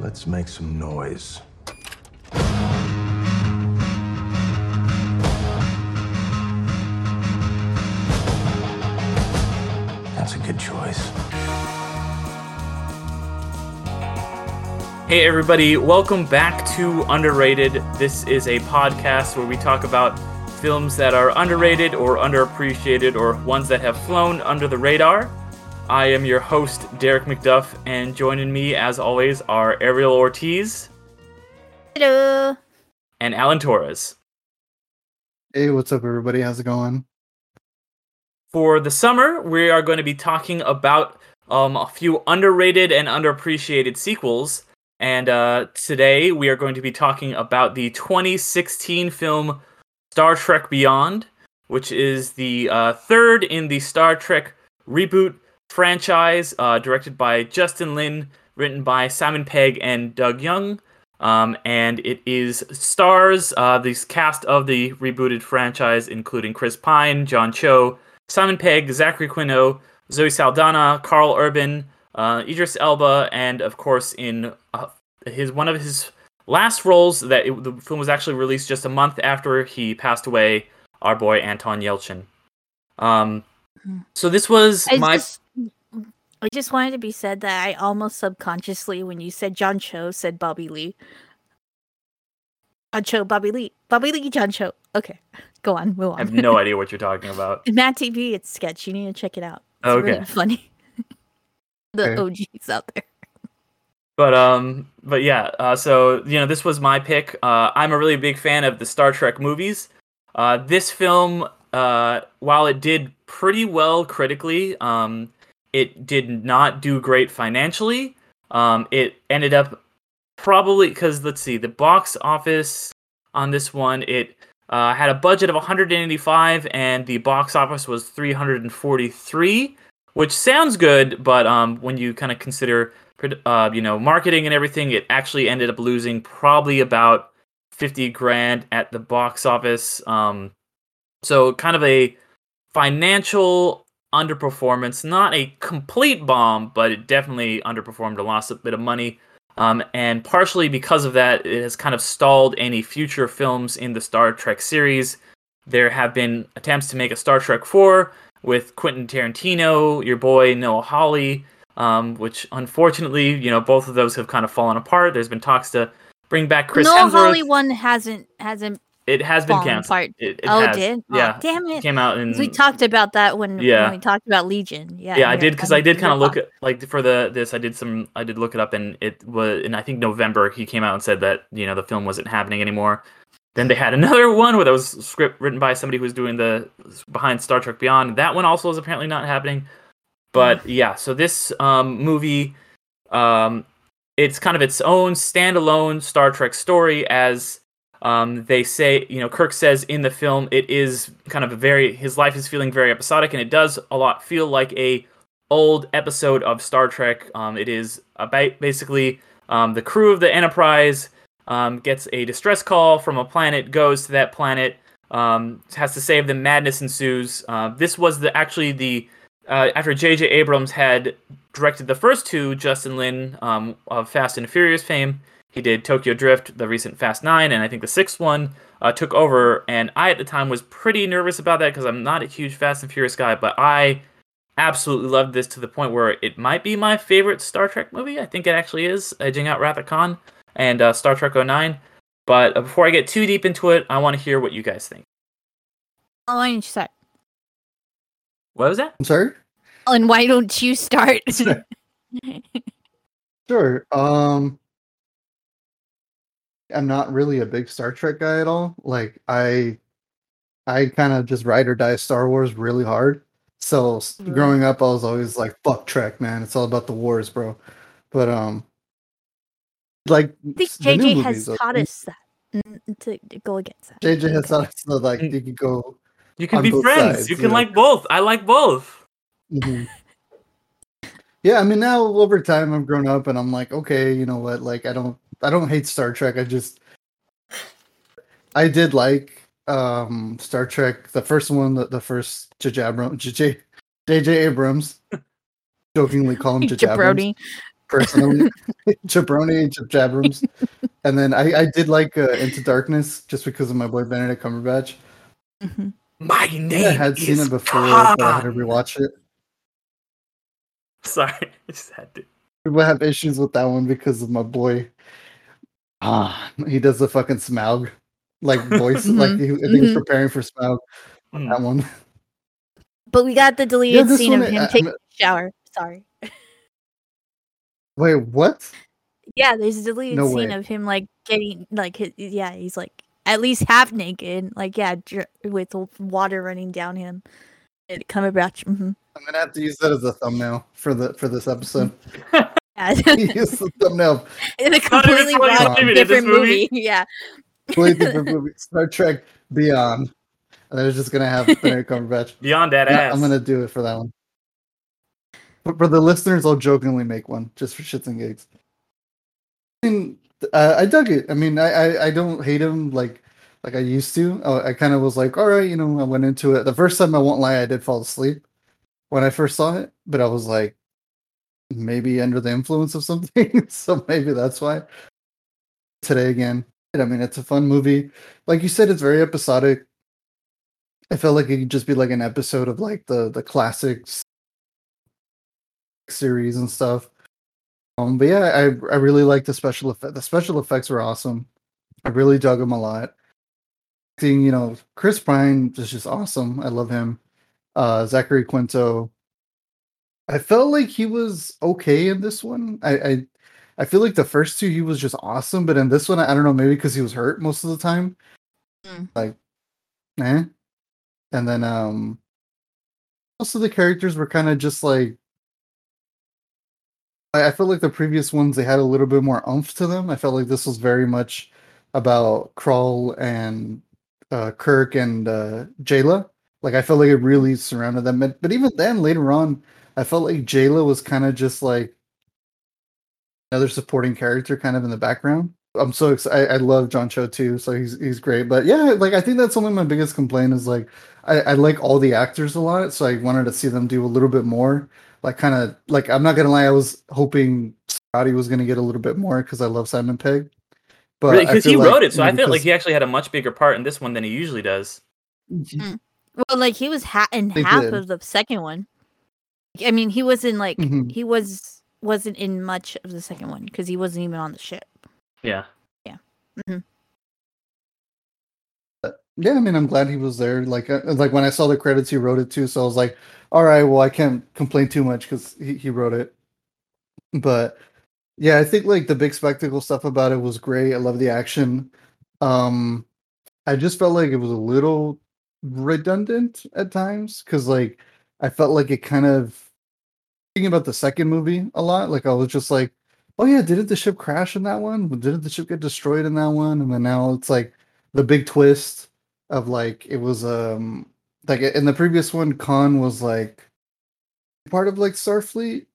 Let's make some noise. That's a good choice. Hey, everybody, welcome back to Underrated. This is a podcast where we talk about films that are underrated or underappreciated or ones that have flown under the radar. I am your host, Derek McDuff, and joining me, as always, are Ariel Ortiz Hello. and Alan Torres. Hey, what's up, everybody? How's it going? For the summer, we are going to be talking about um, a few underrated and underappreciated sequels. And uh, today we are going to be talking about the 2016 film Star Trek Beyond, which is the uh, third in the Star Trek reboot franchise, uh, directed by Justin Lin, written by Simon Pegg and Doug Jung. Um, and it is stars uh, the cast of the rebooted franchise, including Chris Pine, John Cho, Simon Pegg, Zachary Quinto, Zoe Saldana, Karl Urban, uh, Idris Elba, and of course in uh, his one of his last roles that it, the film was actually released just a month after he passed away. Our boy Anton Yelchin. Um, so this was I my just, I just wanted to be said that I almost subconsciously, when you said John Cho, said Bobby Lee. John Cho, Bobby Lee, Bobby Lee, John Cho. Okay, go on, move on. I have no idea what you're talking about. MADtv, it's sketch. You need to check it out. It's Okay. really funny. the Okay. OGs out there. But um, but yeah. Uh, so you know, this was my pick. Uh, I'm a really big fan of the Star Trek movies. Uh, this film, uh, while it did pretty well critically, um, it did not do great financially. Um, it ended up probably because let's see, the box office on this one it uh, had a budget of 185 and the box office was 343, which sounds good, but um, when you kind of consider uh, you know marketing and everything, it actually ended up losing probably about 50 grand at the box office. Um, so kind of a financial underperformance, not a complete bomb, but it definitely underperformed and lost a bit of money. Um, and partially because of that, it has kind of stalled any future films in the Star Trek series. There have been attempts to make a Star Trek 4 with Quentin Tarantino, your boy Noah Hawley, um, which unfortunately, you know, both of those have kind of fallen apart. There's been talks to bring back Chris Noah Hemsworth. Holly one hasn't hasn't It has been canceled. apart. It, it oh, has. did? Aw, Yeah, damn it. came out in. we talked about that when, Yeah. when we talked about Legion. Yeah. yeah, I did because I did kind of look at like for the this I did some I did look it up and it was and I think November he came out and said that you know the film wasn't happening anymore. Then they had another one where that was a script written by somebody who was doing the behind Star Trek Beyond. That one also is apparently not happening. But yeah, so this um, movie, um, it's kind of its own standalone Star Trek story as um, they say, you know, Kirk says in the film, it is kind of a very his life is feeling very episodic, and it does a lot feel like a old episode of Star Trek. Um, it is about basically um, the crew of the Enterprise um, gets a distress call from a planet, goes to that planet, um, has to save them. Madness ensues. Uh, this was the actually the uh, after J.J. Abrams had directed the first two, Justin Lin um, of Fast and Furious fame. He did Tokyo Drift, the recent Fast Nine, and I think the sixth one uh, took over. And I, at the time, was pretty nervous about that because I'm not a huge Fast and Furious guy, but I absolutely loved this to the point where it might be my favorite Star Trek movie. I think it actually is, edging out Wrath of Khan and uh, Star Trek 09. But uh, before I get too deep into it, I want to hear what you guys think. Oh, why don't you start? What was that? I'm sorry. Oh, and why don't you start? Sure. Sure. Um, I'm not really a big Star Trek guy at all. Like I, I kind of just ride or die Star Wars really hard. So s- Really? growing up, I was always like, "Fuck Trek, man! It's all about the wars, bro." But um, like I think s- the new JJ has movies, though, taught us that to to go against that. JJ has Okay. taught us so like Mm. you can go. You can On be both friends. sides, you can yeah. like both. I like both. Mhm. Yeah, I mean now over time I've grown up and I'm like, okay, you know what? Like I don't I don't hate Star Trek. I just I did like um Star Trek, the first one, the, the first J.J. Abrams, J.J. J.J. Abrams. Jokingly call him J.J. Abrams. Jabroni. personally. Jabroni and Jabrams. and then I, I did like uh, Into Darkness just because of my boy Benedict Cumberbatch. Mhm. My name. I name had seen it before, but I had to rewatch it. Sorry, I just had to. People have issues with that one because of my boy. Ah, he does the fucking Smaug like voice. Like he, I think he's mhm. preparing for Smaug. Mm. That one. But we got the deleted this scene of him I- taking I'm- a shower. Sorry. Wait, what? Yeah, there's a deleted No scene way. of him like getting like his, yeah, he's like at least half naked, like yeah, dr- with water running down him. And Cumberbatch. hmm I'm gonna have to use that as a thumbnail for the for this episode. Yeah, use the thumbnail. in a completely wrong, not in different movie. movie. Yeah. Completely different movie. Star Trek Beyond. And they're just gonna have Benedict Cumberbatch. Beyond that Yeah, ass. I'm gonna do it for that one. But for the listeners, I'll jokingly make one just for shits and gigs. I mean, uh, I dug it. I mean, I, I I don't hate him like like I used to. Uh, I, I kind of was like, all right, you know, I went into it. The first time, I won't lie, I did fall asleep when I first saw it, but I was like, maybe under the influence of something. so maybe that's why. Today again, I mean, it's a fun movie. Like you said, it's very episodic. I felt like it could just be like an episode of like the the classics series and stuff. Um, but yeah, I I really like the special effect. The special effects were awesome. I really dug them a lot. Seeing you know Chris Pine is just awesome. I love him. Uh, Zachary Quinto. I felt like he was okay in this one. I I, I feel like the first two he was just awesome, but in this one I don't know maybe because he was hurt most of the time. Mm. Like, eh. And then um, most of the characters were kind of just like I, I felt like the previous ones they had a little bit more oomph to them. I felt like this was very much about Krall and uh, Kirk and uh, Jaylah. Like I felt like it really surrounded them. But, but even then, later on, I felt like Jaylah was kind of just like another supporting character, kind of in the background. I'm so excited. I, I love John Cho too, so he's he's great. But yeah, like I think that's only my biggest complaint is like I, I like all the actors a lot, so I wanted to see them do a little bit more. Like kind of like I'm not gonna lie, I was hoping Scotty was gonna get a little bit more because I love Simon Pegg. But I because he like, wrote it, so you I know, felt like he actually had a much bigger part in this one than he usually does. Mm. Well, like he was ha- in They half did. of the second one. I mean, he wasn't like Mhm. he was wasn't in much of the second one because he wasn't even on the ship. Yeah. Yeah, Yeah, I mean, I'm glad he was there. Like, uh, like when I saw the credits, he wrote it too. So I was like, all right, well, I can't complain too much because he, he wrote it. But yeah, I think like the big spectacle stuff about it was great. I love the action. Um, I just felt like it was a little redundant at times because like I felt like it kind of thinking about the second movie a lot. Like I was just like, oh yeah, didn't the ship crash in that one? Didn't the ship get destroyed in that one? And then now it's like the big twist of like it was um like in the previous one, Khan was like part of like Starfleet,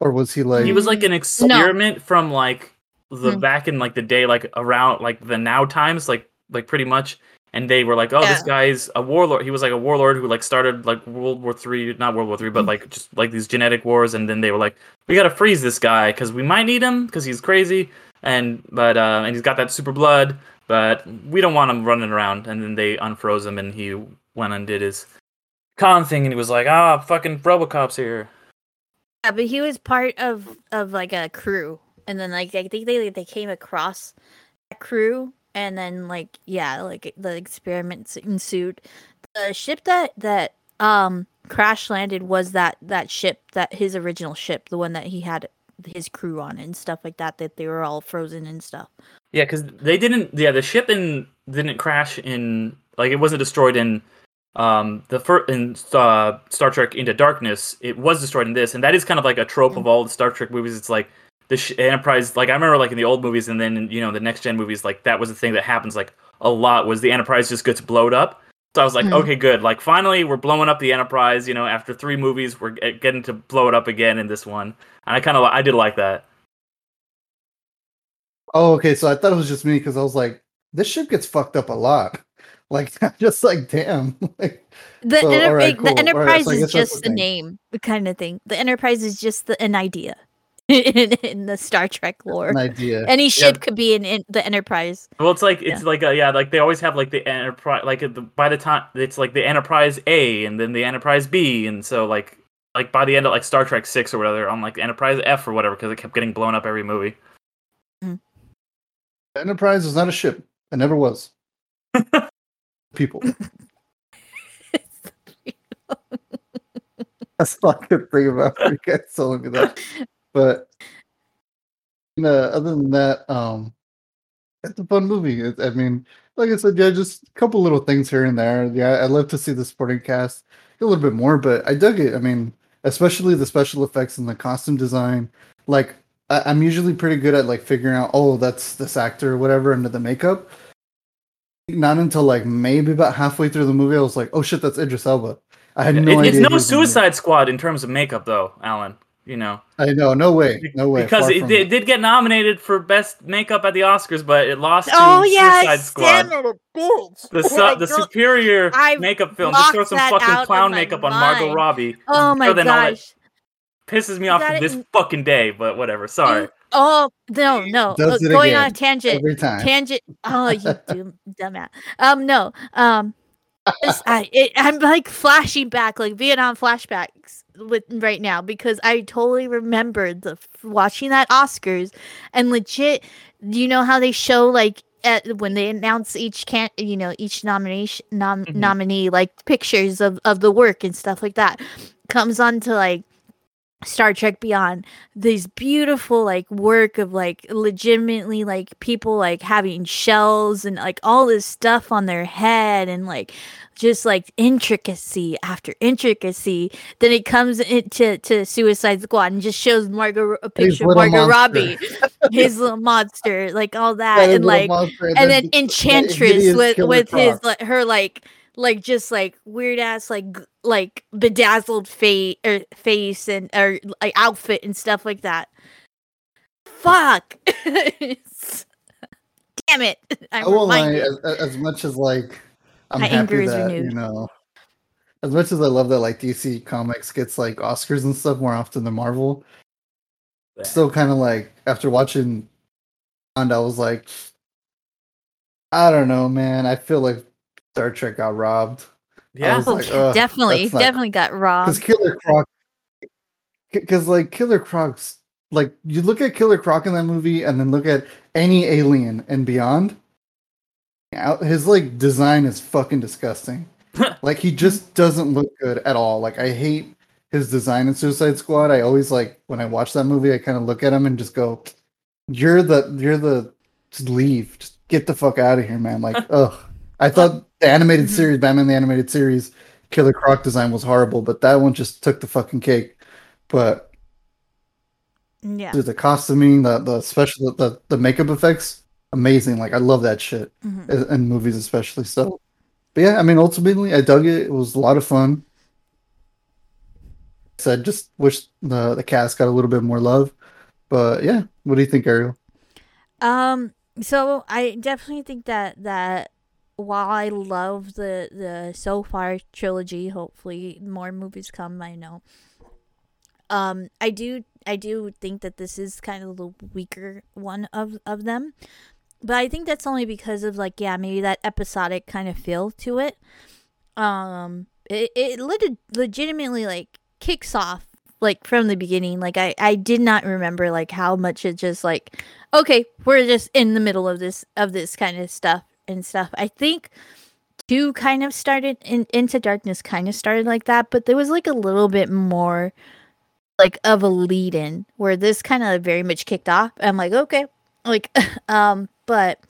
or was he like? he was like an experiment from like the Hmm. back in like the day, like around like the now times, like like pretty much. And they were like, "Oh, this guy's a warlord." He was like a warlord who like started like World War Three, not World War Three, but like just like these genetic wars. And then they were like, "We gotta freeze this guy because we might need him because he's crazy." And but uh, and he's got that super blood, but we don't want him running around. And then they unfroze him, and he went and did his Khan thing, and he was like, "Ah, fucking RoboCop's here." Yeah, but he was part of of like a crew, and then like I think they they came across that crew, and then like yeah, like the experiments ensued. The ship that that um crash landed was that that ship that his original ship, the one that he had his crew on and stuff like that. That they were all frozen and stuff. Yeah, because they didn't. Yeah, the ship in didn't crash in like it wasn't destroyed in um the first in uh, Star Trek Into Darkness. It was destroyed in this, and that is kind of like a trope of all the Star Trek movies. It's like the sh- Enterprise. Like I remember, like in the old movies, and then you know the next gen movies, like that was the thing that happens like a lot. Was the Enterprise just gets blowed up? So I was like, Mhm. okay, good. Like finally, we're blowing up the Enterprise. You know, after three movies, we're get- getting to blow it up again in this one, and I kind of I did like that. Oh, okay. So I thought it was just me because I was like, this ship gets fucked up a lot. Like, just like, damn. like, The, So, enter- alright, like, cool. the Alright, Enterprise so is just the the name, the kind of thing. The Enterprise is just the, an idea. in, in the Star Trek lore. An idea. Any ship could be in, in the Enterprise. Well, it's like it's like a, yeah, like they always have like the enterprise, like uh, the, by the time it's like the Enterprise A and then the Enterprise B, and so like like by the end of like Star Trek six or whatever, on like Enterprise F or whatever, because it kept getting blown up every movie. Mm-hmm. Enterprise is not a ship. It never was. People. That's all I could think about. You guys telling me that. But you know, other than that, um, it's a fun movie. It, I mean, like I said, yeah, just a couple little things here and there. Yeah, I'd love to see the supporting cast a little bit more, but I dug it. I mean, especially the special effects and the costume design. Like, I, I'm usually pretty good at like figuring out, oh, that's this actor or whatever under the makeup. Not until like maybe about halfway through the movie, I was like, oh shit, that's Idris Elba. I had no It- idea. it's no was in there. Suicide Squad in terms of makeup, though, Alan. You know, I know, no way, no way. because it, it did get nominated for best makeup at the Oscars, but it lost to Oh yeah, Suicide Squad. damn it, bitch. The, su- Like, the superior I makeup film. Just throw some fucking clown my makeup on Margot. Robbie. Oh my Better that gosh. pisses me You off got to this in- fucking day, but whatever. Sorry. Oh no, no. Does it going on a tangent. every time. Tangent. Oh, you dumb, dumbass. Um, no. Um, I, it, I'm like flashing back, like Vietnam flashbacks with right now because I totally remembered the watching that Oscars and legit. You know how they show like at when they announce each can you know each nomination nom- Mhm. nominee like pictures of of the work and stuff like that comes on to like Star Trek Beyond these beautiful like work of like legitimately like people like having shells and like all this stuff on their head and like just like intricacy after intricacy then it comes into to Suicide Squad and just shows Margot a His picture of Margot monster. Robbie his little monster like all that Yeah, and like and then the- Enchantress with with his like her like like just like weird ass like like bedazzled face or face and or like outfit and stuff like that. Fuck. Damn it! I I'm won't lie. As, as- as much as like, I'm My happy that renewed. you know. As much as I love that, like DC Comics gets like Oscars and stuff more often than Marvel. Still, kind of like after watching, and I was like, I don't know, man. I feel like Star Trek got robbed. Yeah. Oh, like, ugh, definitely, definitely got robbed. because robbed. Killer Croc, because like Killer Croc's like you look at Killer Croc in that movie, and then look at any alien and beyond. His like design is fucking disgusting. like he just doesn't look good at all. Like I hate his design in Suicide Squad. I always like when I watch that movie, I kind of look at him and just go, "You're the you're the just leave, just get the fuck out of here, man." Like ugh. I thought the animated series, Batman the animated series, Killer Croc design was horrible, but that one just took the fucking cake. But Yeah. the costuming, the the special, the the makeup effects, amazing. Like I love that shit Mhm. in, in movies, especially. So, but yeah, I mean, ultimately, I dug it. It was a lot of fun. So I just wish the the cast got a little bit more love. But yeah, what do you think, Ariel? Um. So I definitely think that that while I love the the so far trilogy, hopefully more movies come. I know. Um. I do. I do think that this is kind of the weaker one of of them, but I think that's only because of like yeah maybe that episodic kind of feel to it. Um. It it lit- legitimately like kicks off like from the beginning like i i did not remember like how much it just like okay we're just in the middle of this of this kind of stuff and stuff. I think two kind of started in into darkness kind of started like that but there was like a little bit more like of a lead in where this kind of very much kicked off. I'm like okay like um but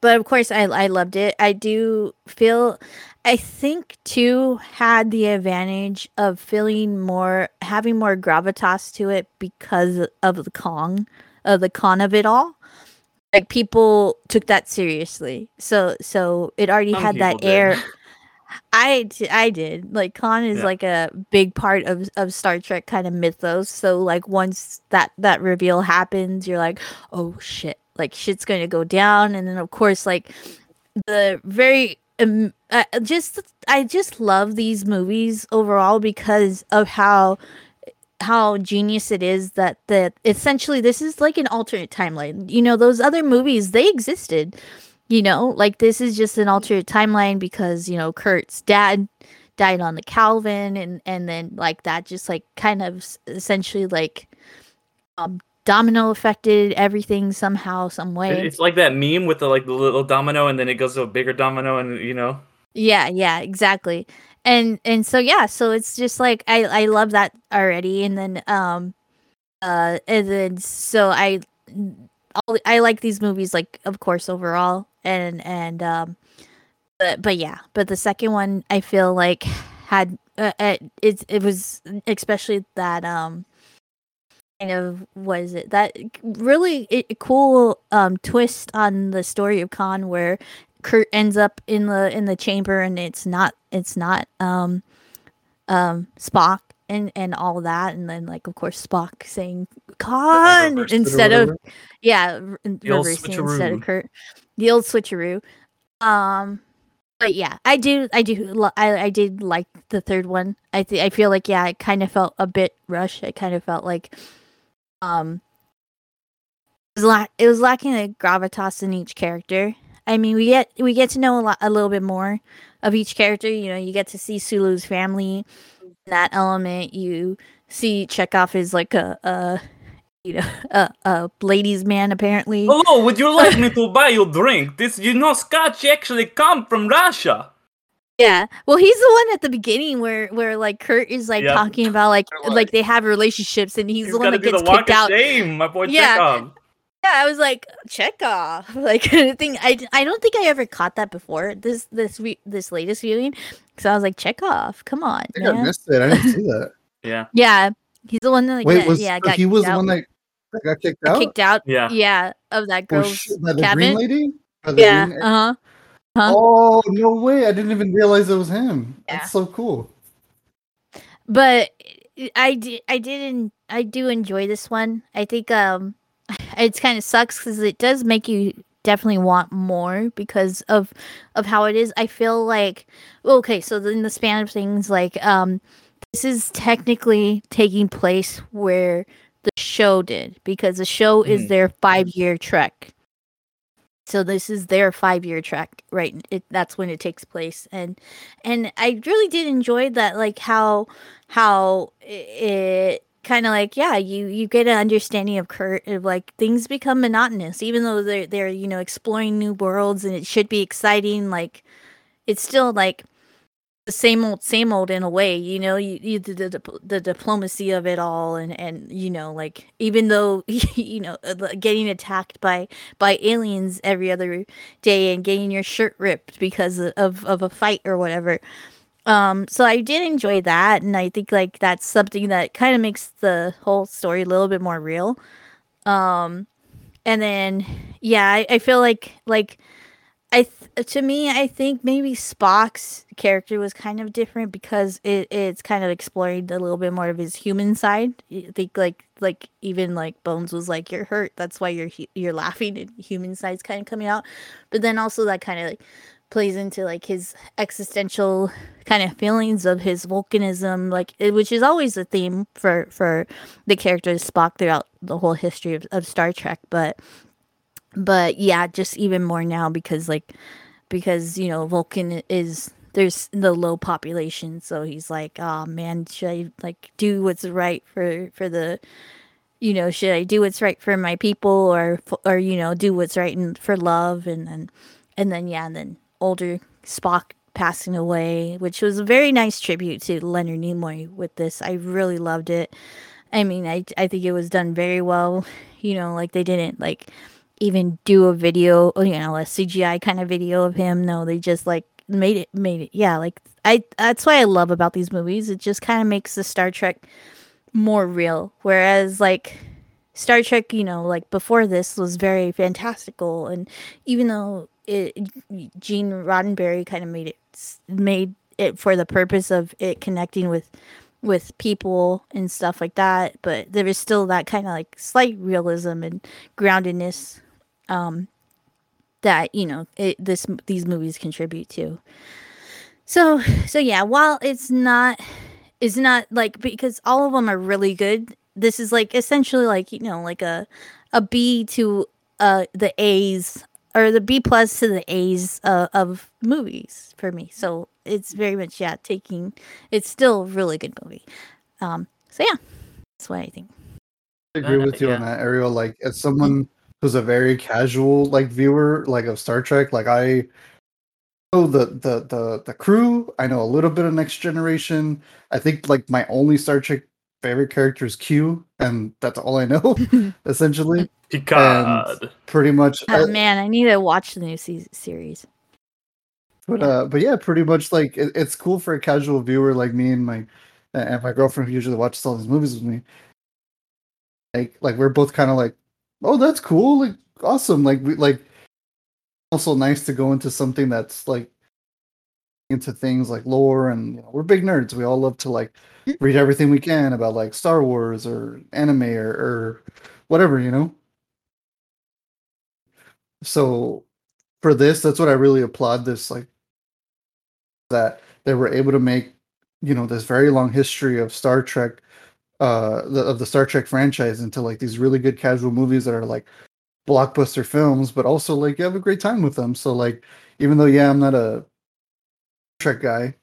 but of course i i loved it. I do feel I think two had the advantage of feeling more, having more gravitas to it because of the Kong, of the Khan of it all. Like people took that seriously, so so it already Some had that did. air. I I did like Khan is Yeah. like a big part of of Star Trek kind of mythos. So like once that that reveal happens, you're like, oh shit, like shit's gonna go down, and then of course like the very um, uh, just I just love these movies overall because of how how genius it is that that essentially this is like an alternate timeline. You know, those other movies they existed. You know, like this is just an alternate timeline because you know Kurt's dad died on the Kelvin, and and then like that just like kind of essentially like um domino affected everything somehow some way. It's like that meme with the like the little domino, and then it goes to a bigger domino, and you know. Yeah, yeah, exactly. And and so yeah, so it's just like I I love that already and then um uh and then so I I'll- I like these movies like of course overall and and um but but yeah, but the second one I feel like had uh, uh, it it was especially that um kind of what is it that really it, cool um twist on the story of Khan where Kurt ends up in the in the chamber and it's not it's not um um Spock and and all that. And then like of course Spock saying Khan reversed it or instead of yeah The reversing instead of. Kurt the old switcheroo. Um but yeah I do I do I I did like the third one. I think I feel like yeah it kind of felt a bit rushed. It kind of felt like um it was, la- it was lacking a gravitas in each character I mean, we get we get to know a lot, a little bit more of each character. You know, you get to see Sulu's family. That element, you see Chekhov is like a, a you know, a, a ladies' man apparently. Hello, would you like me to buy you a drink? This, you know, Scotch actually come from Russia. Yeah. Well, he's the one at the beginning where where like Kurt is like Yep. talking about like like- like they have relationships and he's, He's the one that gets kicked out. shame, my boy Yeah. Chekhov. Yeah, I was like Chekhov. Like the thing I I don't think I ever caught that before this this re- this latest viewing. So I was like Chekhov, come on, I think I missed it. I didn't see that. Yeah, Yeah, he's the one that like, Wait, that- was yeah so got he was kicked the out, one that, that got kicked out? kicked out. yeah. Yeah, of that Oh, girl's shit, by the cabin. green lady? By the Yeah, green- uh huh. huh. Oh no way! I didn't even realize it was him. Yeah. That's so cool. But I did I didn't I do enjoy this one. I think um it's kind of sucks because it does make you definitely want more because of of how it is. I feel like okay, so in the span of things like um this is technically taking place where the show did because the show is Mhm. their five year trek. So this is their five year trek, right? It, that's when it takes place, and and I really did enjoy that, like how how it kind of like yeah, you you get an understanding of Kurt of like things become monotonous, even though they're they're you know exploring new worlds and it should be exciting. Like it's still like the same old same old in a way you know you, you the, the, the diplomacy of it all and and you know like even though you know uh, getting attacked by by aliens every other day and getting your shirt ripped because of of, of a fight or whatever um so i did enjoy that and i think like that's something that kind of makes the whole story a little bit more real um and then yeah i, I feel like like I th- to me, I think maybe Spock's character was kind of different because it, it's kind of exploring a little bit more of his human side. I think like like even like Bones was like you're hurt, that's why you're you're laughing, and human side's kind of coming out. But then also that kind of like plays into like his existential kind of feelings of his Vulcanism, like which is always a theme for for the character Spock throughout the whole history of, of Star Trek, but but yeah just even more now because like because you know vulcan is there's the low population so he's like oh man should i like do what's right for for the you know should i do what's right for my people or or you know do what's right in, for love? And then and then yeah and then older spock passing away which was a very nice tribute to leonard nimoy with this i really loved it i mean i i think it was done very well you know like they didn't like even do a video, you know, a CGI kind of video of him. No, they just like made it made it. Yeah, like I that's why I love about these movies. It just kind of makes the Star Trek more real. Whereas like Star Trek, you know, like before this was very fantastical and even though it Gene Roddenberry kind of made it made it for the purpose of it connecting with with people and stuff like that, but there is still that kind of like slight realism and groundedness um that you know it, this these movies contribute to so so yeah while it's not is not like because all of them are really good. This is like essentially like you know like a a B to uh the A's or the B plus to the A's uh, of movies for me. So it's very much yeah taking. It's still a really good movie. Um. So yeah, that's what I think. I agree with you on that, Ariel. Like, as someone who's a very casual like viewer, like of Star Trek, like I know the the the the crew. I know a little bit of Next Generation. I think like my only Star Trek favorite character is Q, and that's all I know essentially. Picard. Pretty much. Oh uh, man, I need to watch the new se- series. But uh, but yeah, pretty much like it, it's cool for a casual viewer like me and my and my girlfriend who usually watches all these movies with me. Like like we're both kind of like, oh, that's cool, like awesome, like we like. Also nice to go into something that's like into things like lore and you know, we're big nerds. We all love to like read everything we can about like Star Wars or anime or, or whatever, you know. So for this, that's what I really applaud this like that they were able to make you know this very long history of Star Trek uh the, of the Star Trek franchise into like these really good casual movies that are like blockbuster films but also like you have a great time with them so like even though yeah I'm not a Trek guy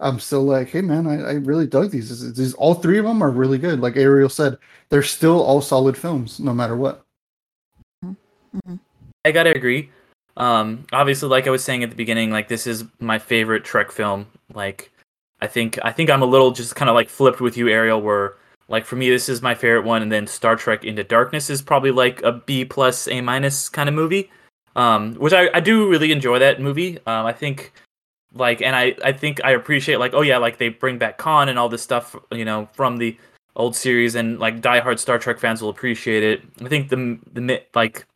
I'm still like hey man I, I really dug these. These- these all three of them are really good like Ariel said they're still all solid films no matter what I gotta agree. Um, obviously, like I was saying at the beginning, like this is my favorite Trek film. Like, I think I think I'm a little just kind of like flipped with you, Ariel. Where like for me, this is my favorite one, and then Star Trek Into Darkness is probably like a B plus, A minus kind of movie. Um, which I, I do really enjoy that movie. Um, I think like, and I I think I appreciate like, oh yeah, like they bring back Khan and all this stuff, you know, from the old series, and like diehard Star Trek fans will appreciate it. I think the the like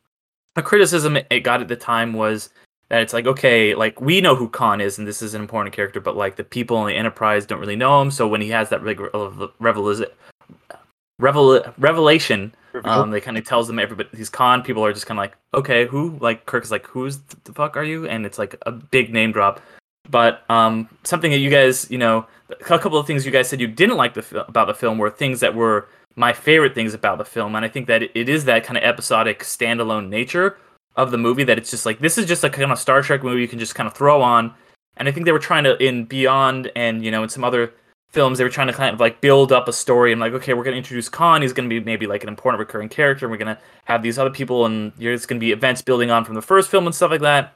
a criticism it got at the time was that it's like okay like we know who khan is and this is an important character but like the people on the enterprise don't really know him so when he has that like revel- revel- revelation um they kind of tells them everybody he's khan people are just kind of like okay who like Kirk is like who's the fuck are you? And it's like a big name drop but um something that you guys you know a couple of things you guys said you didn't like the about the film were things that were my favorite things about the film. And i think that it is that kind of episodic standalone nature of the movie that it's just like this is just a kind of star trek movie you can just kind of throw on. And i think they were trying to in beyond and you know in some other films they were trying to kind of like build up a story and like okay we're going to introduce khan. He's going to be maybe like an important recurring character and we're going to have these other people and there's going to be events building on from the first film and stuff like that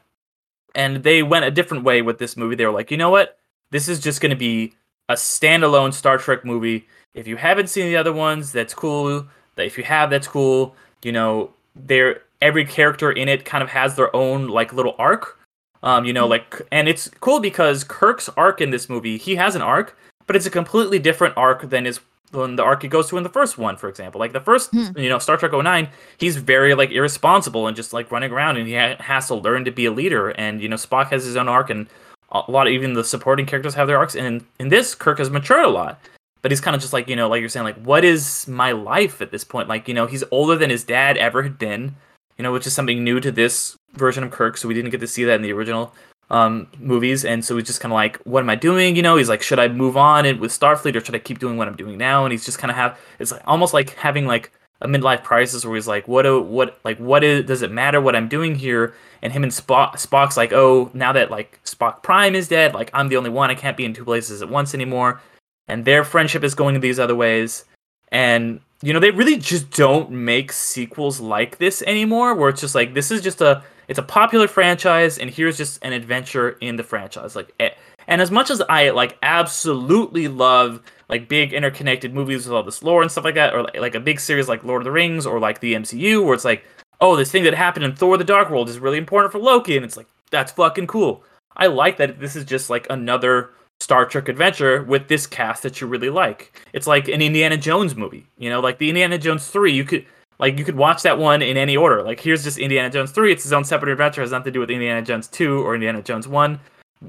and they went a different way with this movie. They were like you know what? This is just going to be a standalone star trek movie. If you haven't seen the other ones that's cool. If you have that's cool. You know they're every character in it kind of has their own like little arc um you know like and it's cool because kirk's arc in this movie he has an arc but it's a completely different arc than his than the arc he goes to in the first one for example. Like the first Hmm. you know star trek 09 he's very like irresponsible and just like running around and he ha- has to learn to be a leader. And you know spock has his own arc and a lot of even the supporting characters have their arcs. And in this kirk has matured a lot. But he's kind of just like you know like you're saying like what is my life at this point? Like you know he's older than his dad ever had been you know which is something new to this version of kirk. So we didn't get to see that in the original um movies. And so he's just kind of like what am i doing? You know he's like should i move on and with starfleet or should i keep doing what i'm doing now? And he's just kind of have it's like almost like having like a midlife crisis where he's like what do what like what is does it matter what i'm doing here? And him and Spock, spock's like oh now that like spock prime is dead like i'm the only one i can't be in two places at once anymore. And their friendship is going these other ways. And you know they really just don't make sequels like this anymore where it's just like this is just a it's a popular franchise and here's just an adventure in the franchise like eh, and as much as i like absolutely love like big interconnected movies with all this lore and stuff like that or like, like a big series like lord of the rings or like the mcu where it's like oh this thing that happened in thor the dark world is really important for loki and it's like that's fucking cool i like that this is just like another Star Trek adventure with this cast that you really like. It's like an Indiana Jones movie, you know, like the Indiana Jones 3, you could like you could watch that one in any order. Like here's just Indiana Jones 3, it's his own separate adventure, it has nothing to do with Indiana Jones 2 or Indiana Jones 1.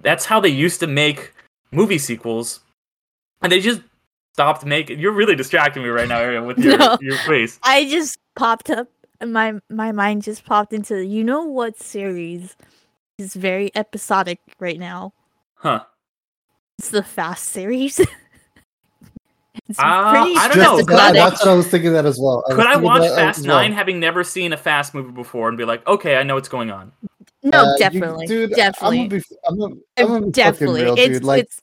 That's how they used to make movie sequels. And they just stopped making You're really distracting me right now Ariel, with your No. your face. I just popped up. My my mind just popped into. You know what series is very episodic right now? Huh. It's the Fast series. It's Uh, pretty I don't know. that- that's what I was thinking that as well. I Could I watch that Fast as well. Nine having never seen a Fast movie before and be like, okay, I know what's going on? No, Uh, you- definitely, dude. definitely, I'm gonna be, I'm gonna, I'm gonna be definitely. real, it's. Like, it's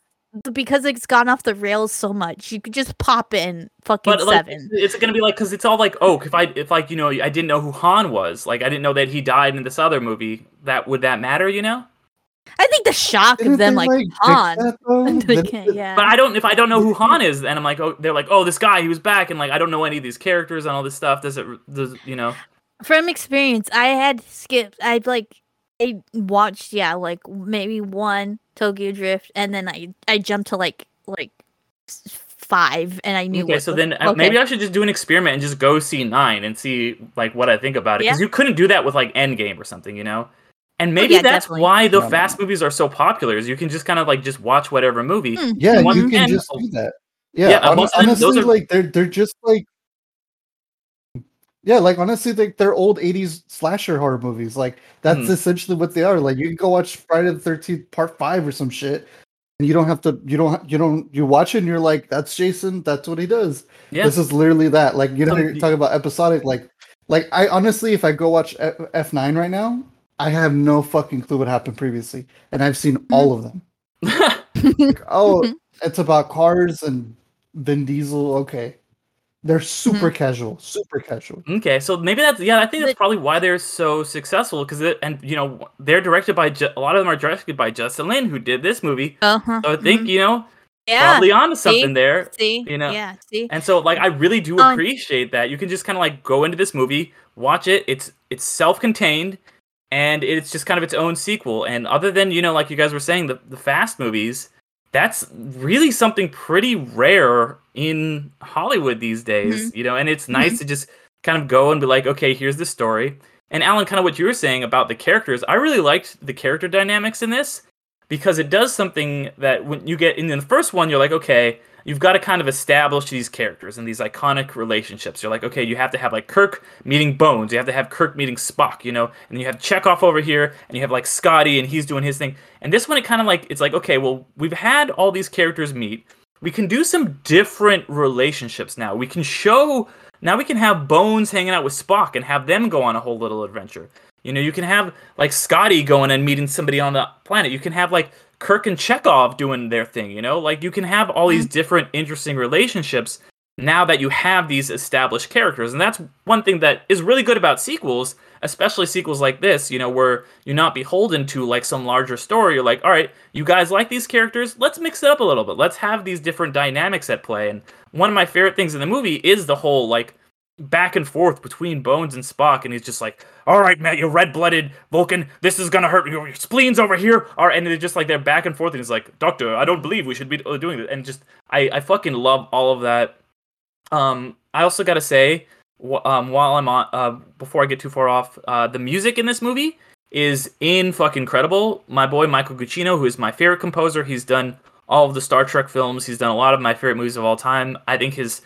because it's gone off the rails so much. You could just pop in fucking But like, seven. it's gonna be like because it's all like, oh, if I if like you know I didn't know who Han was, like I didn't know that he died in this other movie. That would that matter, you know? I think the shock didn't of them they, like, Han. that, though? they Didn't can't, they- yeah. But I don't if I don't know who Han is, and I'm like, oh, they're like, oh, this guy, he was back, and like I don't know any of these characters and all this stuff. Does it does you know? From experience, I had skipped. I like I watched yeah like maybe one Tokyo Drift, and then I I jumped to like like five, and I knew. Okay, what so the- then uh, okay. maybe I should just do an experiment and just go see nine and see like what I think about it because you couldn't do that with like Endgame or something, you know. And maybe Oh, yeah, that's definitely. why the No, no, fast movies are so popular. Is you can just kind of like just watch whatever movie. Mm, Yeah, you can and- just do that. Yeah, Yeah, hon- most of them- those are- like they're they're just like yeah, like honestly, like they're old '80s slasher horror movies. Like that's Mhm. essentially what they are. Like you can go watch Friday the Thirteenth Part Five or some shit, and you don't have to. You don't. You don't. You watch it, and you're like, "That's Jason. That's what he does." Yeah, This is literally that. Like you know, you're talking about episodic. Like, like I honestly, if I go watch F nine right now, I have no fucking clue what happened previously, and I've seen all of them. Like, oh, it's about cars and Vin Diesel. Okay, they're super casual, super casual. Okay, so maybe that's yeah. I think that's probably why they're so successful because and you know they're directed by a lot of them are directed by Justin Lin who did this movie. Uh-huh. So I think mhm. you know yeah. probably onto see? something there. See, you know, yeah, see. And so like I really do Um, appreciate that you can just kind of like go into this movie, watch it. It's it's self-contained, and it's just kind of its own sequel. And other than you know like you guys were saying the the Fast movies, that's really something pretty rare in Hollywood these days. Mm-hmm. You know, and it's nice to just kind of go and be like, okay, here's the story. And Alan, kind of what you were saying about the characters, I really liked the character dynamics in this because it does something that when you get in the first one, you're like, okay, you've got to kind of establish these characters and these iconic relationships. You're like, okay, you have to have like Kirk meeting Bones, you have to have Kirk meeting Spock, you know, and you have Chekhov over here, and you have like Scotty, and he's doing his thing. And this one, it kind of like it's like, okay, well, we've had all these characters meet. We can do some different relationships now. We can show now we can have Bones hanging out with Spock and have them go on a whole little adventure. You know, you can have like Scotty going and meeting somebody on the planet. You can have like Kirk and Chekhov doing their thing, you know? Like you can have all these mm-hmm. different interesting relationships now that you have these established characters. And that's one thing that is really good about sequels, especially sequels like this, you know, where you're not beholden to like some larger story. You're like, all right, you guys like these characters? Let's mix it up a little bit. Let's have these different dynamics at play. And one of my favorite things in the movie is the whole like back and forth between Bones and Spock, and he's just like, "All right, Matt, you're red-blooded Vulcan, this is gonna hurt your, spleen's over here." All right, and they're just like they're back and forth, and he's like, "Doctor, I don't believe we should be doing this," and just I I fucking love all of that. Um, I also gotta say, um, while I'm on, uh, before I get too far off, uh, the music in this movie is in fucking incredible. My boy Michael Giacchino, who is my favorite composer, he's done all of the Star Trek films. He's done a lot of my favorite movies of all time. I think his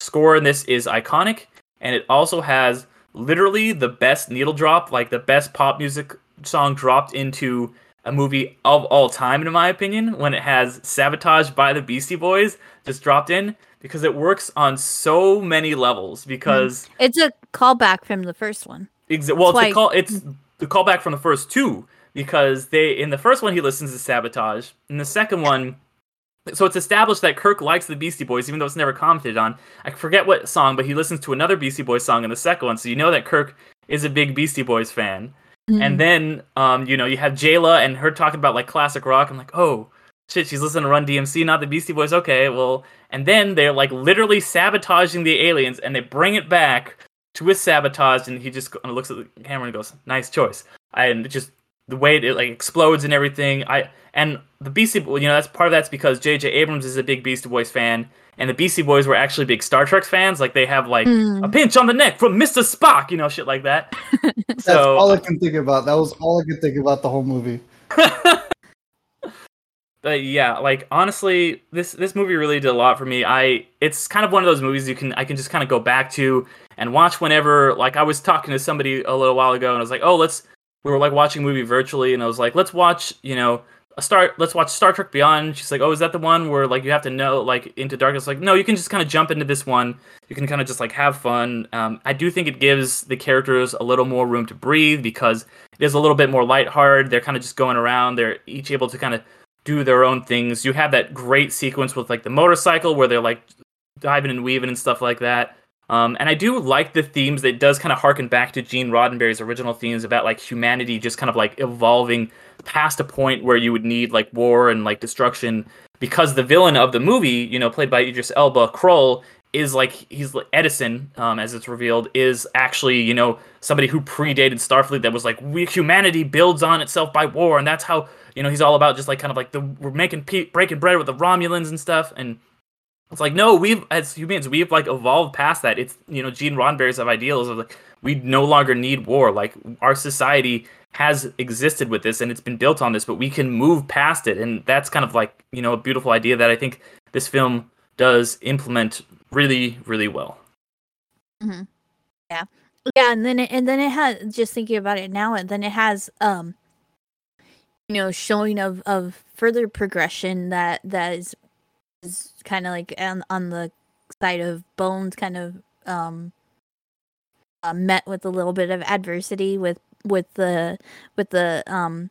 score in this is iconic, and it also has literally the best needle drop, like the best pop music song dropped into a movie of all time, in my opinion, when it has Sabotage by the Beastie Boys just dropped in because it works on so many levels. Hmm. Because It's a callback from the first one. Exa- well, it's That's a call. It's hmm. the callback from the first two because they in the first one he listens to Sabotage. In the second one, so it's established that Kirk likes the Beastie Boys, even though it's never commented on. I forget what song, but he listens to another Beastie Boys song in the second one, so you know that Kirk is a big Beastie Boys fan. Mm-hmm. And then, um, you know, you have Jaylah and her talking about like classic rock. I'm like, oh shit, she's listening to Run DMC, not the Beastie Boys. Okay, well, and then they're like literally sabotaging the aliens, and they bring it back to his sabotage, and he just looks at the camera and goes, "Nice choice." And it just the way it like explodes and everything. I and the Beastie, Boys, you know, that's part of that's because J.J. Abrams is a big Beastie Boys fan, and the Beastie Boys were actually big Star Trek fans. Like they have like Mm. a pinch on the neck from Mister Spock, you know, shit like that. That's so all I can think about. That was all I could think about the whole movie. but yeah, like honestly, this this movie really did a lot for me. I it's kind of one of those movies you can I can just kind of go back to and watch whenever. Like I was talking to somebody a little while ago, and I was like, oh, let's. We were like watching a movie virtually, and I was like, let's watch, you know, a Star. Let's watch Star Trek Beyond. She's like, oh, is that the one where like you have to know like into darkness? Like, no, you can just kind of jump into this one. You can kind of just like have fun. Um, I do think it gives the characters a little more room to breathe because it is a little bit more lighthearted. They're kind of just going around. They're each able to kind of do their own things. You have that great sequence with like the motorcycle where they're like diving and weaving and stuff like that. Um, and I do like the themes. That does kind of harken back to Gene Roddenberry's original themes about like humanity just kind of like evolving past a point where you would need like war and like destruction because the villain of the movie, you know, played by Idris Elba, Krall, is like he's like Edison, um, as it's revealed, is actually you know somebody who predated Starfleet that was like we humanity builds on itself by war, and that's how you know he's all about just like kind of like the we're making pe- breaking bread with the Romulans and stuff, and it's like no, we've as humans we've like evolved past that. It's you know Gene Roddenberry's of ideals of like we no longer need war. Like our society has existed with this and it's been built on this, but we can move past it, and that's kind of like you know a beautiful idea that I think this film does implement really really well. Mm-hmm. Yeah, yeah, and then it, and then it has just thinking about it now, and then it has um, you know, showing of of further progression that that is is kind of like on on the side of Bones, kind of um, uh, met with a little bit of adversity with with the with the um,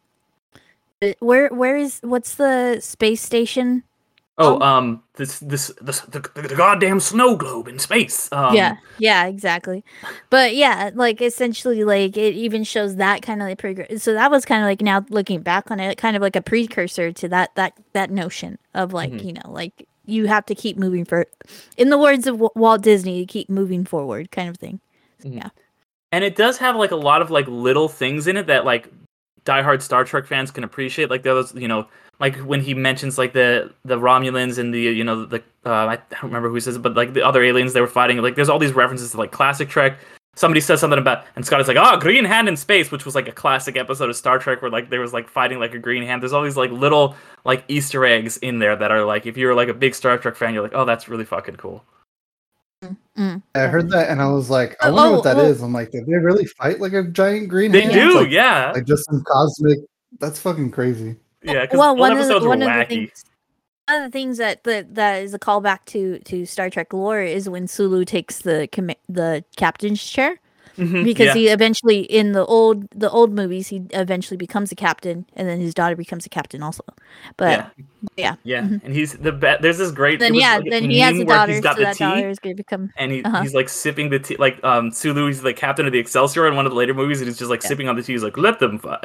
where where is what's the space station? Oh, um, this this this the, the, the goddamn snow globe in space. Um, yeah, yeah, exactly. But yeah, like essentially, like it even shows that kind of like. So that was kind of like now looking back on it, kind of like a precursor to that that that notion of like Mhm. you know like you have to keep moving for, in the words of Wa- Walt Disney, to keep moving forward, kind of thing. Yeah. And it does have like a lot of like little things in it that like diehard Star Trek fans can appreciate. Like those, you know, like when he mentions like the the Romulans and the you know the uh, I don't remember who says, it, but like the other aliens they were fighting. Like there's all these references to like classic Trek. Somebody says something about, and Scott is like, "Oh, Green Hand in space," which was like a classic episode of Star Trek where like there was like fighting like a green hand. There's all these like little like Easter eggs in there that are like, if you're like a big Star Trek fan, you're like, "Oh, that's really fucking cool." Mm, I heard that and I was like, I Oh, wonder what that oh. is. I'm like, did they really fight like a giant green They hand? do, Like, yeah, like just some cosmic. That's fucking crazy. yeah. Well, one of the, one of the things. One of the things that, that that is a callback to to Star Trek lore is when Sulu takes the commi- the captain's chair. Mhm, because yeah. he eventually in the old the old movies he eventually becomes a captain and then his daughter becomes a captain also but yeah. yeah. Yeah, Mhm. and he's the be- there's this great. then yeah like then he has a daughter He's got so the that tea, daughter is to become and he, uh-huh. he's like sipping the tea. Like um, Sulu, he's the captain of the Excelsior in one of the later movies, and he's just like Yeah. sipping on the tea. He's like, "Let them fight."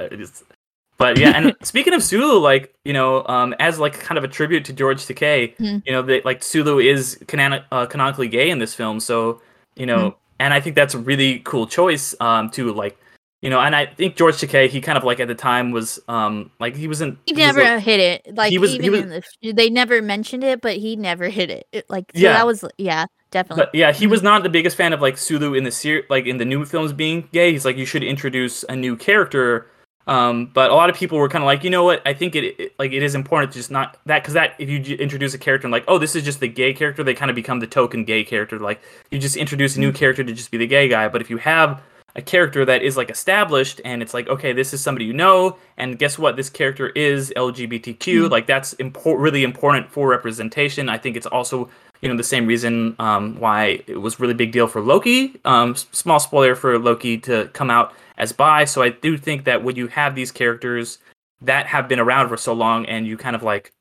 But yeah, and speaking of Sulu, like you know, um, as like kind of a tribute to George Takei, Mhm. you know, that like Sulu is canon- uh, canonically gay in this film, so you know, Mm-hmm. And I think that's a really cool choice um, to like. You know, and I think George Takei, he kind of like at the time was um like he wasn't he he was, never like- hit it like he was- he was- in the they never mentioned it but he never hit it, It- like so Yeah. that was yeah definitely But yeah, he Mm-hmm. was not the biggest fan of like Sulu in the ser- like in the new films being gay. He's like, you should introduce a new character. Um, but a lot of people were kind of like, you know what? I think it, it like it is important to just not that because that if you introduce a character and like, oh, this is just the gay character, they kind of become the token gay character. Like you just introduce a new character to just be the gay guy. But if you have a character that is like established and it's like, okay, this is somebody you know, and guess what? This character is LGBTQ. Like that's really important for representation. I think it's also you know the same reason um, why it was really big deal for Loki. Um, small spoiler for Loki to come out as bi. So I do think that when you have these characters that have been around for so long, and you kind of like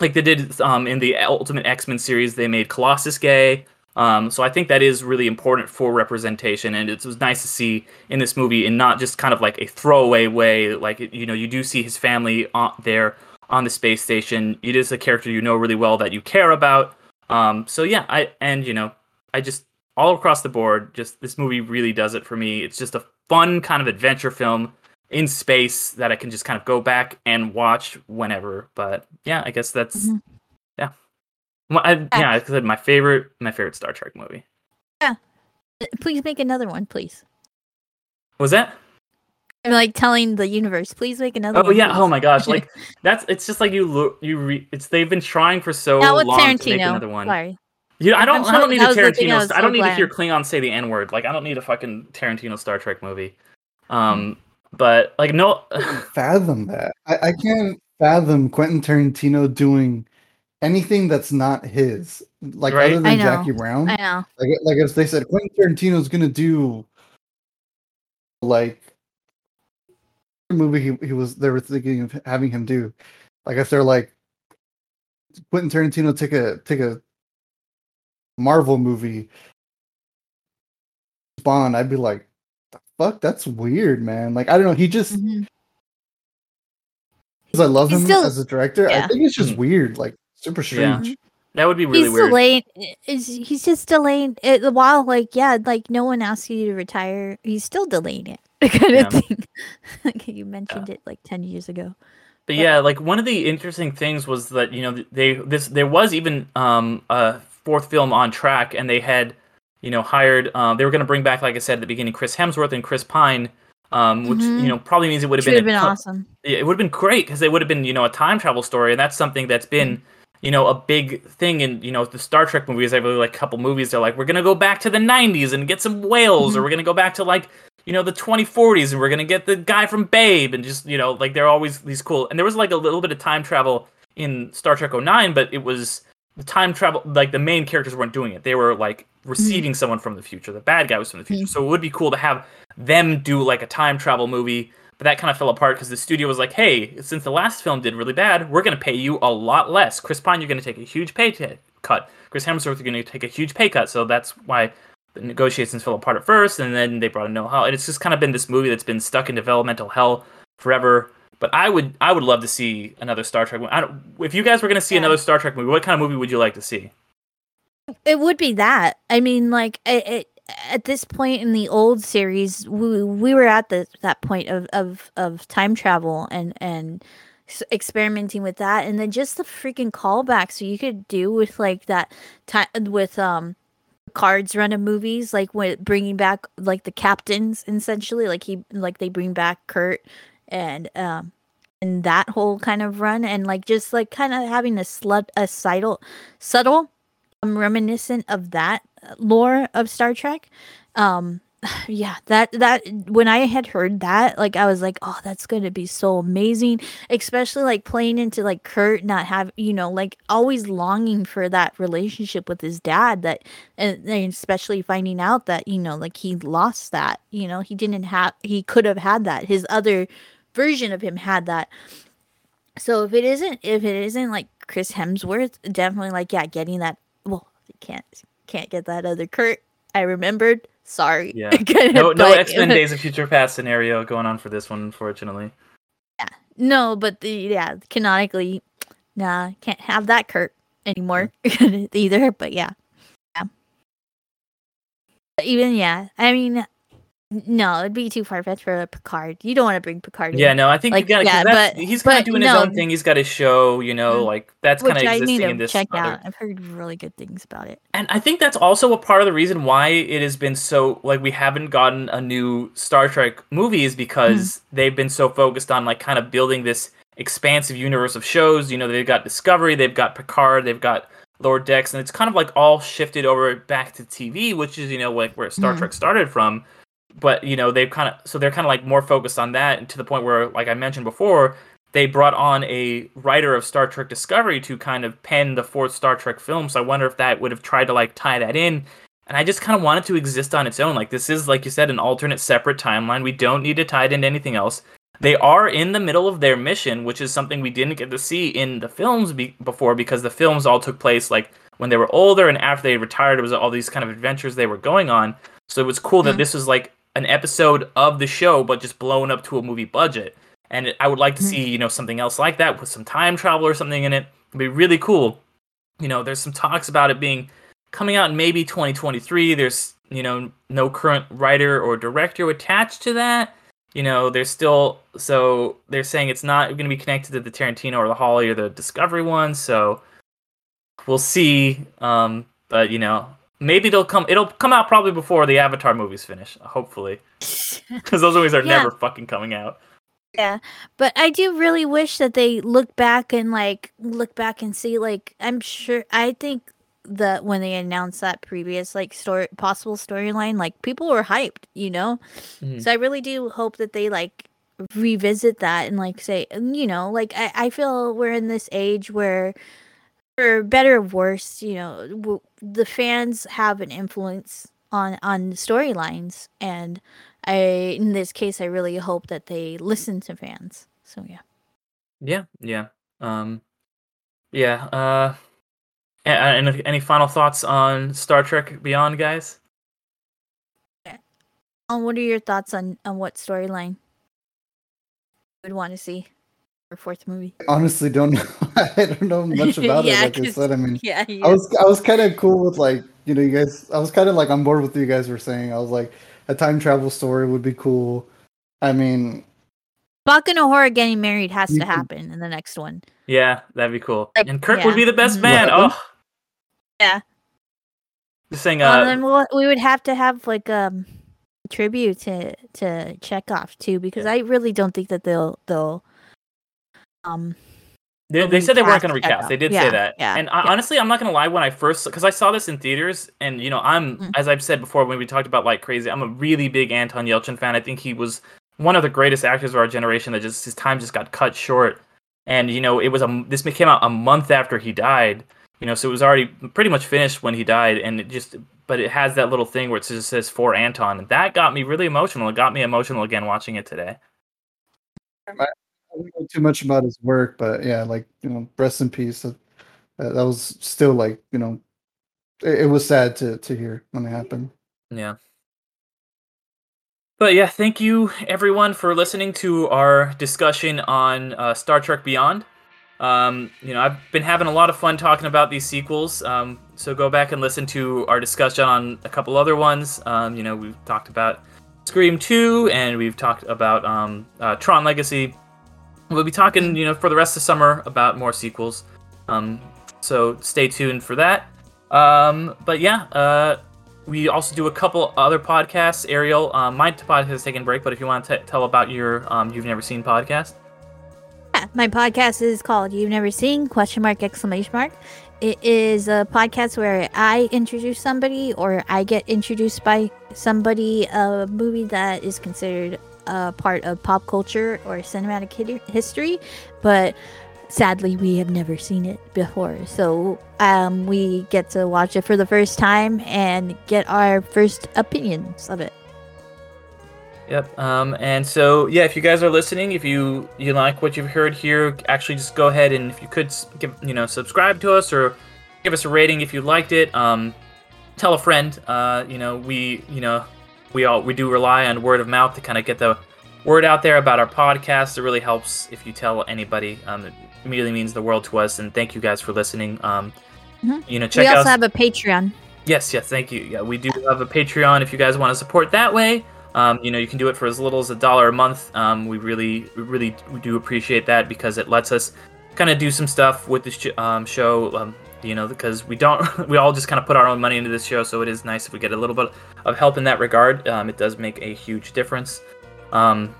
like they did um, in the Ultimate X Men series, they made Colossus gay. Um, so I think that is really important for representation, and it was nice to see in this movie, and not just kind of like a throwaway way. Like you know, you do see his family on, there on the space station. It is a character you know really well that you care about. Um, so yeah, I and you know, I just all across the board, just this movie really does it for me. It's just a fun kind of adventure film in space that I can just kind of go back and watch whenever. But yeah, I guess that's Mhm. yeah. Well, I, yeah, I said my favorite, my favorite Star Trek movie. Yeah, please make another one please Was that? i'm like telling the universe please make another Oh one yeah! please. Oh my gosh! Like that's it's just like you look you re, it's they've been trying for so long to make another one. sorry You know, I don't. I'm I don't need that a was the thing I Tarantino. I don't need to hear glad. Klingon say the N word. Like I don't need a fucking Tarantino Star Trek movie. Um, but like no, fathom that. I, I can't. fathom Quentin Tarantino doing anything that's not his, like Right. other than I know. Jackie Brown. I know. like like if they said Quentin Tarantino's gonna do like the movie he, he was they were thinking of having him do like if they're like Quentin Tarantino take a take a Marvel movie Bond I'd be like the fuck that's weird man like I don't know he just Mhm. because I love He's him still- as a director yeah. I think it's just Mhm. weird like super Yeah. strange That would be really he's weird. delaying. He's just delaying it while like yeah, like no one asks you to retire. He's still delaying it, kind Yeah. of thing. like you mentioned it like ten years ago. But yeah, like one of the interesting things was that you know they this there was even um a fourth film on track, and they had you know hired um they were going to bring back like I said at the beginning Chris Hemsworth and Chris Pine, um which Mhm. you know probably means it would have been, been co- awesome. it would have been great because it would have been you know a time travel story, and that's something that's been you know a big thing in you know the Star Trek movies. I really like a couple movies. They're like we're gonna go back to the '90s and get some whales, or we're gonna go back to like you know the 2040s and we're gonna get the guy from Babe, and just you know like they're always these cool. And there was like a little bit of time travel in Star Trek 09, but it was the time travel like the main characters weren't doing it. They were like receiving hmm. someone from the future. The bad guy was from the future. Hmm. So it would be cool to have them do like a time travel movie. But that kind of fell apart because the studio was like, "Hey, since the last film did really bad, we're going to pay you a lot less. Chris Pine, you're going to take a huge pay t- cut. Chris Hemsworth, you're going to take a huge pay cut." So that's why the negotiations fell apart at first, and then they brought in Noah Hawley. And it's just kind of been this movie that's been stuck in developmental hell forever. But I would, I would love to see another Star Trek. movie. I don't, if you guys were going to see Yeah. another Star Trek movie, what kind of movie would you like to see? It would be that. I mean, like it, it, at this point in the old series, we we were at the that point of of of time travel and and experimenting with that, and then just the freaking callbacks So you could do with like that time with um cards run of movies like with bringing back like the captains essentially like he like they bring back Kirk and um and that whole kind of run and like just like kind of having a slut a subtle subtle um, reminiscent of that uh, lore of Star Trek. Um, yeah, that that when I had heard that, like I was like, oh, that's going to be so amazing. Especially like playing into like Kirk not have you know like always longing for that relationship with his dad. That and, and especially finding out that you know like he lost that. You know he didn't have he could have had that. His other version of him had that. So if it isn't if it isn't like Chris Hemsworth, definitely like yeah, getting that. Well, you can't can't get that other Kirk. I remembered. Sorry. Yeah. No, no X Men Days of Future Past scenario going on for this one, unfortunately. Yeah. No, but the yeah, canonically, nah, can't have that Kirk anymore mm-hmm. either. But yeah, yeah. But even yeah, I mean, no, it'd be too far fetched for a Picard. You don't want to bring Picard. in. Yeah, no, I think Like, you got yeah, but- he's kind of doing his own thing. He's got his show, you know, Mm. like that's kind of existing to in this. check other- out. I've heard really good things about it. And I think that's also a part of the reason why it has been so like we haven't gotten a new Star Trek movie is because they've been so focused on like kind of building this expansive universe of shows. You know, they've got Discovery, they've got Picard, they've got Lower Decks, and it's kind of like all shifted over back to TV, which is you know like where Star Mhm. Trek started from. But you know they've kind of so they're kind of like more focused on that, and to the point where, like I mentioned before, they brought on a writer of Star Trek Discovery to kind of pen the fourth Star Trek film. So I wonder if that would have tried to like tie that in. And I just kind of want it to exist on its own. Like this is, like you said, an alternate, separate timeline. We don't need to tie it into anything else. They are in the middle of their mission, which is something we didn't get to see in the films be- before because the films all took place like when they were older and after they retired. It was all these kind of adventures they were going on. So it was cool that Mhm. this was like an episode of the show, but just blown up to a movie budget. And I would like to Mhm. see, you know, something else like that with some time travel or something in it. It'd be really cool. You know, there's some talks about it being coming out in maybe 2023. There's, you know, no current writer or director attached to that. You know, there's still so they're saying it's not going to be connected to the Tarantino or the Hawley or the Discovery one. So we'll see. Um, but you know, maybe they'll come. It'll come out probably before the Avatar movies finish. Hopefully, because those movies are Yeah. never fucking coming out. Yeah, but I do really wish that they look back and like look back and see like I'm sure I think that when they announced that previous like story possible storyline, like people were hyped, you know. Mhm. So I really do hope that they like revisit that and like say you know like I, I feel we're in this age where for better or worse you know w- the fans have an influence on on storylines and i in this case i really hope that they listen to fans so yeah Yeah, yeah. Um, yeah. Uh, a- a- and any final thoughts on Star Trek Beyond, guys? um, what are your thoughts on on what storyline you would want to see for fourth movie Honestly, don't know. I don't know much about Yeah, it. Like I 'cause- said, I mean, yeah, I was I was kind of cool with like you know you guys. I was kind of like on board with what you guys were saying. I was like a time travel story would be cool. I mean, Spock and Uhura getting married has to happen in the next one. Yeah, that'd be cool. Like, and Kirk yeah. would be the best Mhm. man. What? Oh, Yeah. just saying. Well, Uh, then we'll, we would have to have like um tribute to to Chekov too, because I really don't think that they'll they'll um They, they said they weren't going to recast recast. They did Yeah, say that. yeah, and I, yeah. honestly, I'm not going to lie. When I first, because I saw this in theaters, and you know, I'm Mm. as I've said before when we talked about like crazy, I'm a really big Anton Yelchin fan. I think he was one of the greatest actors of our generation. That just his time just got cut short. And you know, it was a this came out a month after he died. You know, so it was already pretty much finished when he died, and it just but it has that little thing where it just says for Anton, and that got me really emotional. It got me emotional again watching it today. I don't know too much about his work, but yeah, like you know, rest in peace. That, that was still like you know, it, it was sad to to hear when it happened. Yeah. But yeah, thank you everyone for listening to our discussion on uh, Star Trek Beyond. Um, you know, I've been having a lot of fun talking about these sequels. Um, so go back and listen to our discussion on a couple other ones. Um, you know, we've talked about Scream 2 and we've talked about um, uh, Tron Legacy. We'll be talking, you know, for the rest of summer about more sequels. Um, so stay tuned for that. Um, but yeah, uh, we also do a couple other podcasts. Ariel, um, my podcast has taken a break, but if you want to tell about your um, You've Never Seen podcast. Yeah, my podcast is called You've Never Seen question mark exclamation mark. It is a podcast where I introduce somebody or I get introduced by somebody a movie that is considered a part of pop culture or cinematic hi- history, but sadly we have never seen it before. So um, we get to watch it for the first time and get our first opinions of it. Yep. Um, and so yeah, if you guys are listening, if you you like what you've heard here, actually just go ahead and if you could give you know subscribe to us or give us a rating if you liked it. Um, tell a friend. Uh, you know we you know we all we do rely on word of mouth to kind of get the word out there about our podcast. It really helps if you tell anybody. Um, it immediately means the world to us. And thank you guys for listening. Um, Mhm. you know check we out also have a Patreon. Yes, yes, thank you. Yeah, we do have a Patreon if you guys want to support that way. Um, you know, you can do it for as little as a dollar a month. Um, we really, we really, we do appreciate that because it lets us kind of do some stuff with this sh- um, show. You know, because we don't, we all just kind of put our own money into this show, so it is nice if we get a little bit of help in that regard. Um, it does make a huge difference. Um,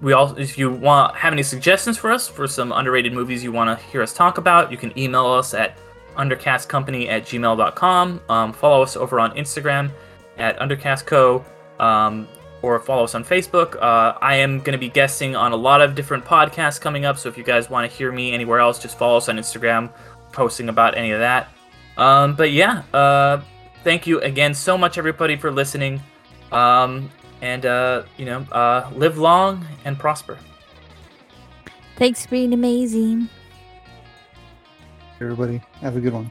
we all, if you want have any suggestions for us for some underrated movies you want to hear us talk about, you can email us at undercastcompany at gmail.com. Um, follow us over on Instagram at undercastco, um, or follow us on Facebook. Uh, I am going to be guesting on a lot of different podcasts coming up, so if you guys want to hear me anywhere else, just follow us on Instagram, posting about any of that. Um, but yeah, uh, thank you again so much, everybody, for listening. Um, and, uh, you know, uh, live long and prosper. Thanks for being amazing. Everybody, have a good one.